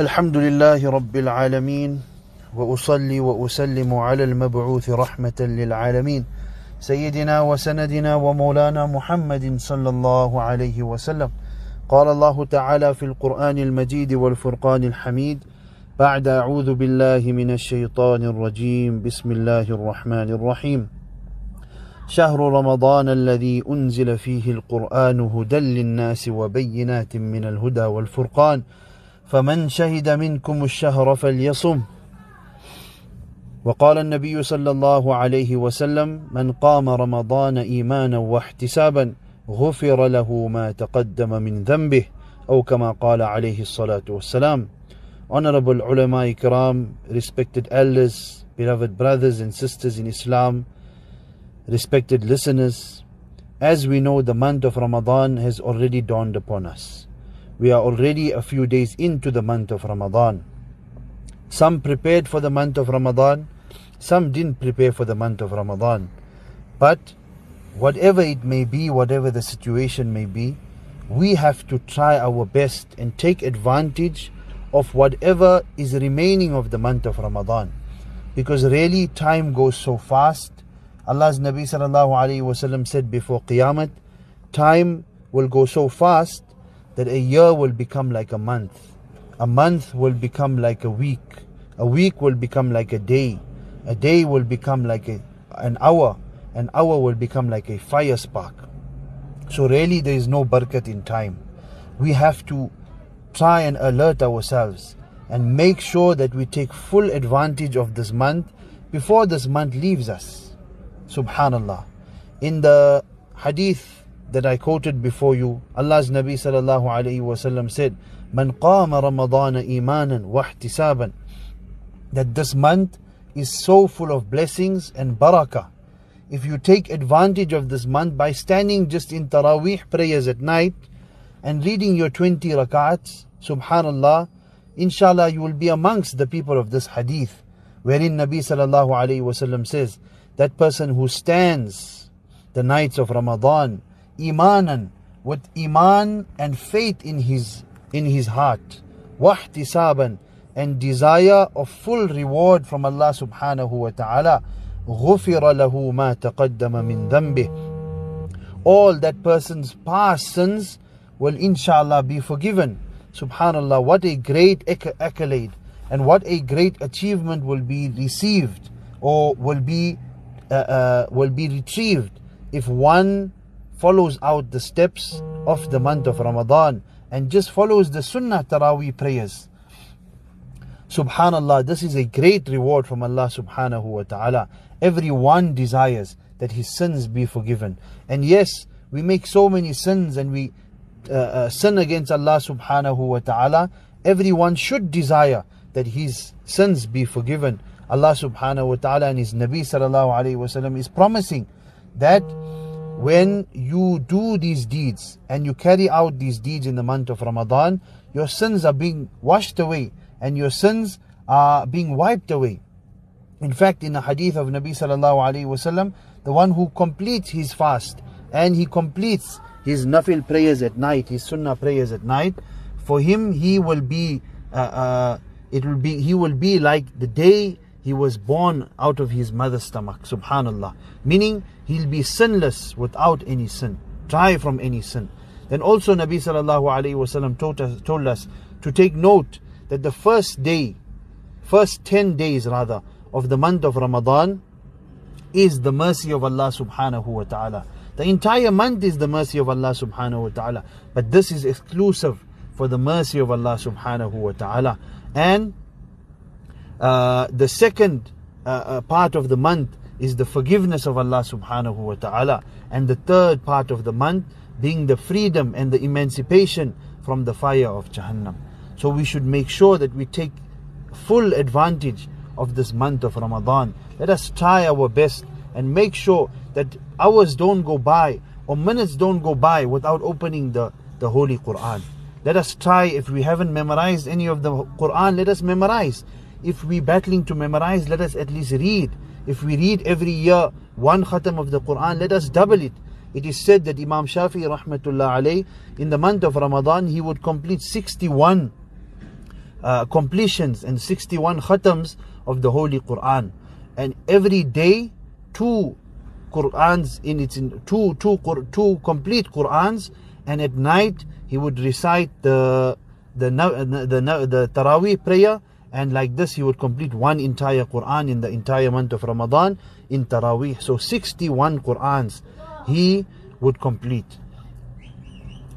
الحمد لله رب العالمين وأصلي وأسلم على المبعوث رحمة للعالمين سيدنا وسندنا ومولانا محمد صلى الله عليه وسلم. قال الله تعالى في القرآن المجيد والفرقان الحميد بعد أعوذ بالله من الشيطان الرجيم بسم الله الرحمن الرحيم. شهر رمضان الذي أنزل فيه القرآن هدى للناس وبينات من الهدى والفرقان. فمن شهد منكم الشهر فليصم وقال النبي صلى الله عليه وسلم من قام رمضان ايمانا واحتسابا غفر له ما تقدم من ذنبه أو كما قال عليه الصلاه والسلام honorable ulama ikram respected elders beloved brothers and sisters in islam respected listeners as we know the month of ramadan has already dawned upon us we are already a few days into the month of Ramadan. Some prepared for the month of Ramadan, some didn't prepare for the month of Ramadan. But whatever it may be, whatever the situation may be, we have to try our best and take advantage of whatever is remaining of the month of Ramadan. Because really time goes so fast. Allah's Nabi said before Qiyamah, time will go so fast that a year will become like a month. A month will become like a week. A week will become like a day. A day will become like a, an hour. An hour will become like a fire spark. So, really, there is no barakat in time. We have to try and alert ourselves and make sure that we take full advantage of this month before this month leaves us. Subhanallah. In the hadith that I quoted before you, Allah's Nabi sallallahu alayhi wasallam said, "Man qama Ramadan imanan wa ihtisaban." That this month is so full of blessings and barakah. If you take advantage of this month by standing just in Taraweeh prayers at night and reading your 20 rakats, subhanallah, inshallah you will be amongst the people of this hadith, wherein Nabi sallallahu alayhi wasallam says, that person who stands the nights of Ramadan imanan with iman and faith in his in his heart wahtisaban and desire of full reward from Allah subhanahu wa ta'ala غفر له ما تقدم من ذنبه all that person's past sins will inshallah be forgiven subhanallah what a great accolade and what a great achievement will be received or will be uh, uh, will be retrieved if one follows out the steps of the month of Ramadan and just follows the Sunnah Taraweeh prayers. Subhanallah, this is a great reward from Allah subhanahu wa ta'ala. Everyone desires that his sins be forgiven. And yes, we make so many sins and we uh, uh, sin against Allah subhanahu wa ta'ala. Everyone should desire that his sins be forgiven. Allah subhanahu wa ta'ala and his Nabi sallallahu alayhi wa is promising that when you do these deeds and you carry out these deeds in the month of Ramadan, your sins are being washed away and your sins are being wiped away. In fact, in the hadith of Nabi sallallahu alaihi wasallam, the one who completes his fast and he completes his nafil prayers at night, his sunnah prayers at night, for him he will be, uh, uh, it will be, he will be like the day he was born out of his mother's stomach. Subhanallah. Meaning he'll be sinless without any sin, dry from any sin. Then also Nabi sallallahu alaihi wasallam told us, told us to take note that the first day, first 10 days rather, of the month of Ramadan is the mercy of Allah subhanahu wa ta'ala. The entire month is the mercy of Allah subhanahu wa ta'ala. But this is exclusive for the mercy of Allah subhanahu wa ta'ala. And uh, the second uh, uh, part of the month is the forgiveness of Allah subhanahu wa ta'ala. And the third part of the month being the freedom and the emancipation from the fire of Jahannam. So we should make sure that we take full advantage of this month of Ramadan. Let us try our best and make sure that hours don't go by or minutes don't go by without opening the, the Holy Quran. Let us try, if we haven't memorized any of the Quran, let us memorize. If we battling to memorize, let us at least read. If we read every year one khatam of the Quran, let us double it. It is said that Imam Shafi rahmatullah alayh, in the month of Ramadan, he would complete 61 uh, completions and 61 khatams of the Holy Quran. And every day, two Qurans in its in two, two, two complete Qurans, and at night he would recite the the the, the, the Taraweeh prayer and like this he would complete one entire Quran in the entire month of Ramadan in Taraweeh. So 61 Qurans he would complete.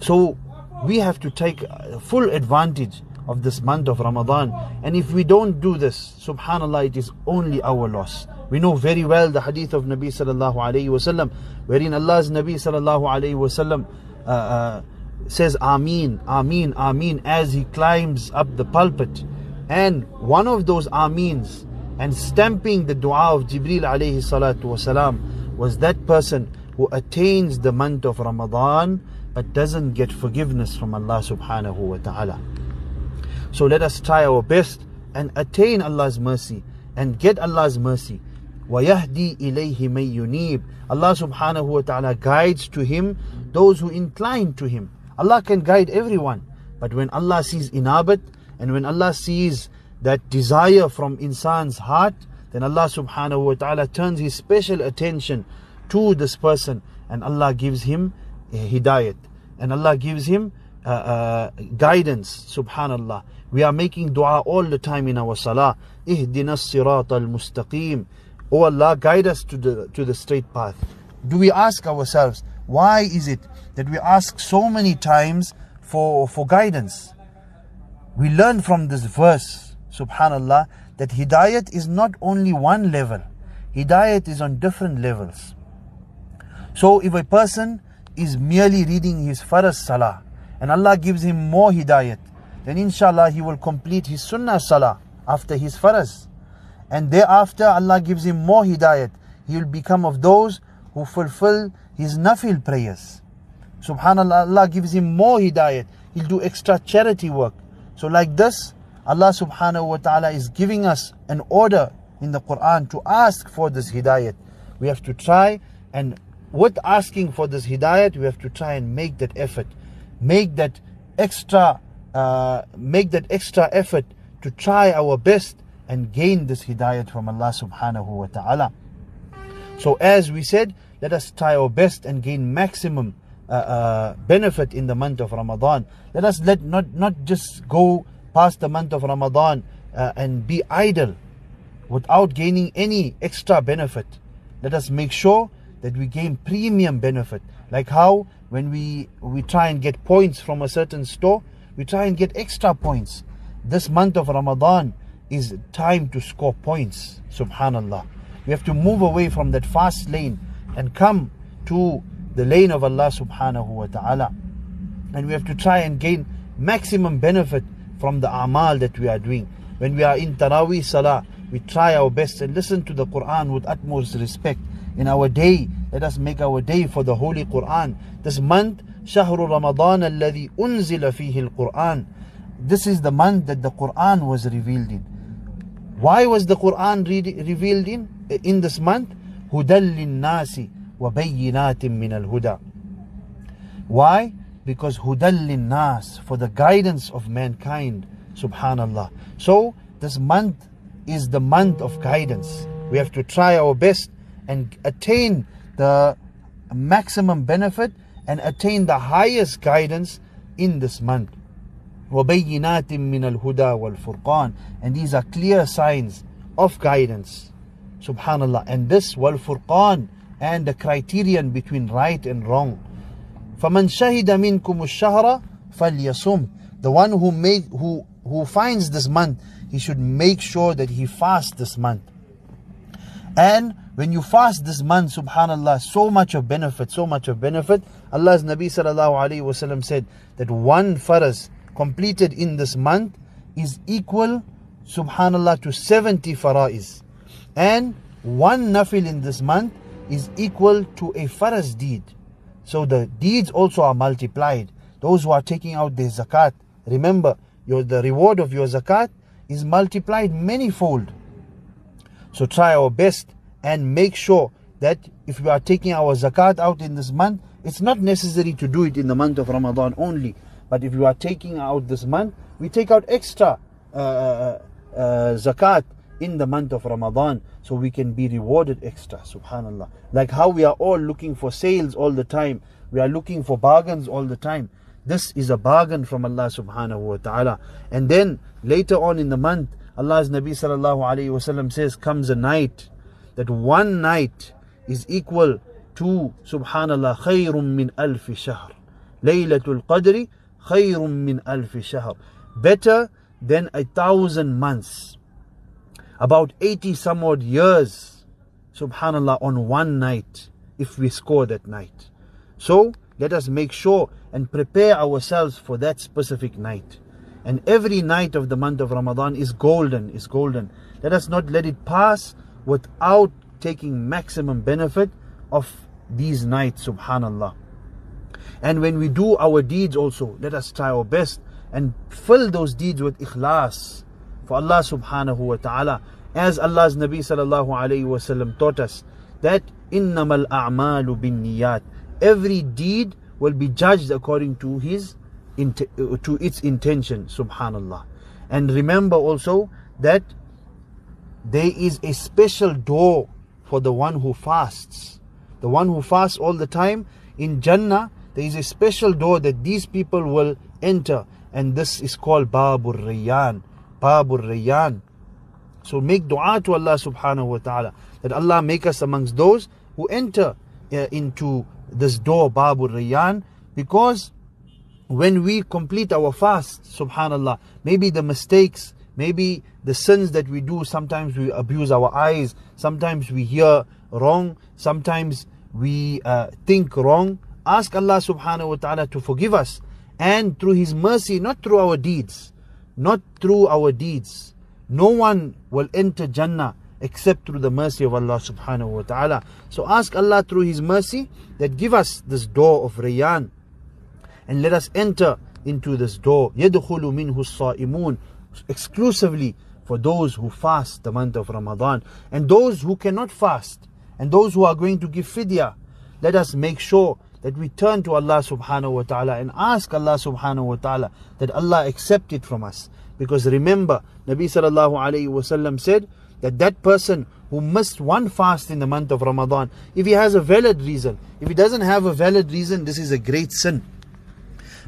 So we have to take full advantage of this month of Ramadan. And if we don't do this, subhanAllah, it is only our loss. We know very well the hadith of Nabi sallallahu alayhi wasallam, wherein Allah's Nabi sallallahu alayhi wasallam uh, uh, says Ameen, Ameen, Ameen as he climbs up the pulpit And one of those Ameens and stamping the dua of Jibril alayhi salatu wasalam was that person who attains the month of Ramadan but doesn't get forgiveness from Allah subhanahu wa ta'ala. So let us try our best and attain Allah's mercy and get Allah's mercy. وَيَهْدِي إِلَيْهِ مَن يُنِيبُ Allah subhanahu wa ta'ala guides to Him those who incline to Him. Allah can guide everyone. But when Allah sees inabat and when Allah sees that desire from insan's heart, then Allah subhanahu wa ta'ala turns His special attention to this person and Allah gives him hidayat. And Allah gives him uh, uh, guidance subhanallah. We are making dua all the time in our salah. Ihdina sirat al-mustaqim. Oh Allah guide us to the to the straight path. Do we ask ourselves why is it that we ask so many times for for guidance we learn from this verse subhanallah that hidayat is not only one level hidayat is on different levels so if a person is merely reading his farz salah and Allah gives him more hidayat, then inshallah he will complete his sunnah salah after his farz. And thereafter Allah gives him more hidayat. He will become of those who fulfill his nafil prayers. Subhanallah, Allah gives him more hidayat. He'll do extra charity work. So like this, Allah subhanahu wa ta'ala is giving us an order in the Quran to ask for this hidayat. We have to try and with asking for this hidayat, we have to try and make that effort, make that extra, uh, make that extra effort to try our best and gain this hidayat from Allah subhanahu wa ta'ala. So as we said, let us try our best and gain maximum uh, uh, benefit in the month of Ramadan. Let us let not not just go past the month of Ramadan uh, and be idle without gaining any extra benefit. Let us make sure that we gain premium benefit. Like how when we, we try and get points from a certain store, we try and get extra points. This month of Ramadan is time to score points. Subhanallah. We have to move away from that fast lane and come to the lane of Allah subhanahu wa ta'ala. And we have to try and gain maximum benefit from the amal that we are doing. When we are in Taraweeh Salah, we try our best and listen to the Quran with utmost respect in our day. Let us make our day for the Holy Quran. This month, شهر رمضان الذي أنزل فيه القرآن. This is the month that the Quran was revealed in. Why was the Quran re- revealed in in this month? هدى للناس وبينات من الهدى. Why? Because هدى للناس for the guidance of mankind. Subhanallah. So this month is the month of guidance. We have to try our best and attain the maximum benefit and attain the highest guidance in this month. وَبَيِّنَاتٍ مِّنَ الْهُدَى وَالْفُرْقَانِ And these are clear signs of guidance. Subhanallah. And this wal-furqan and the criterion between right and wrong. فَمَنْ شَهِدَ مِنْكُمُ الشَّهْرَ فَلْيَصُمْ The one who make who who finds this month, he should make sure that he fasts this month. And when you fast this month, subhanAllah, so much of benefit, so much of benefit. Allah's Nabi sallallahu alayhi wasallam said that one faraz completed in this month is equal, subhanAllah, to 70 farais. And one nafil in this month is equal to a faraz deed. So the deeds also are multiplied. Those who are taking out their zakat, remember, your, the reward of your zakat is multiplied manyfold. So try our best and make sure that if we are taking our zakat out in this month, it's not necessary to do it in the month of Ramadan only. But if you are taking out this month, we take out extra uh, uh, uh, zakat in the month of Ramadan so we can be rewarded extra. Subhanallah. Like how we are all looking for sales all the time, we are looking for bargains all the time. This is a bargain from Allah subhanahu wa ta'ala. And then later on in the month, Allah's Nabi sallallahu alayhi wasallam says, comes a night that one night is equal to subhanallah khayrun min alfi shahr. Laylatul Qadri khayrun min alfi shahr. Better than a thousand months. About 80 some odd years, subhanallah, on one night, if we score that night. So, let us make sure and prepare ourselves for that specific night. And every night of the month of Ramadan is golden, is golden. Let us not let it pass without taking maximum benefit of these nights, subhanallah. And when we do our deeds also, let us try our best and fill those deeds with ikhlas for Allah subhanahu wa ta'ala. As Allah's Nabi sallallahu alayhi wasallam taught us that innamal a'malu bin niyat. Every deed will be judged according to his to its intention, subhanallah. And remember also that there is a special door for the one who fasts. The one who fasts all the time in Jannah, there is a special door that these people will enter, and this is called Babur Rayyan. Babur Rayyan. So make dua to Allah subhanahu wa ta'ala that Allah make us amongst those who enter uh, into this door, Babur Rayyan, because when we complete our fast, subhanallah, maybe the mistakes, maybe the sins that we do, sometimes we abuse our eyes, sometimes we hear wrong, sometimes we uh, think wrong. Ask Allah subhanahu wa ta'ala to forgive us and through His mercy, not through our deeds, not through our deeds. No one will enter Jannah except through the mercy of Allah subhanahu wa ta'ala. So ask Allah through His mercy that give us this door of Rayyan and let us enter into this door. يَدْخُلُ مِنْهُ الصَّائِمُونَ Exclusively for those who fast the month of Ramadan and those who cannot fast and those who are going to give fidya. Let us make sure that we turn to Allah subhanahu wa ta'ala and ask Allah subhanahu wa ta'ala that Allah accept it from us. Because remember, Nabi sallallahu alayhi wasallam said that that person who missed one fast in the month of Ramadan, if he has a valid reason, if he doesn't have a valid reason, this is a great sin.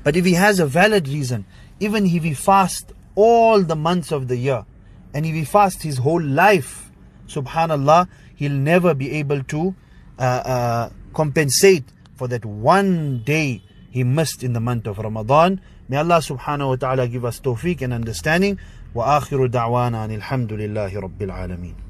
But if he has a valid reason, even if he fasts all the months of the year, and if he fasts his whole life, subhanallah, he'll never be able to uh, uh, compensate for that one day he missed in the month of Ramadan. May Allah subhanahu wa ta'ala give us tawfiq and understanding. وآخر دعوانا أن الحمد لله رب العالمين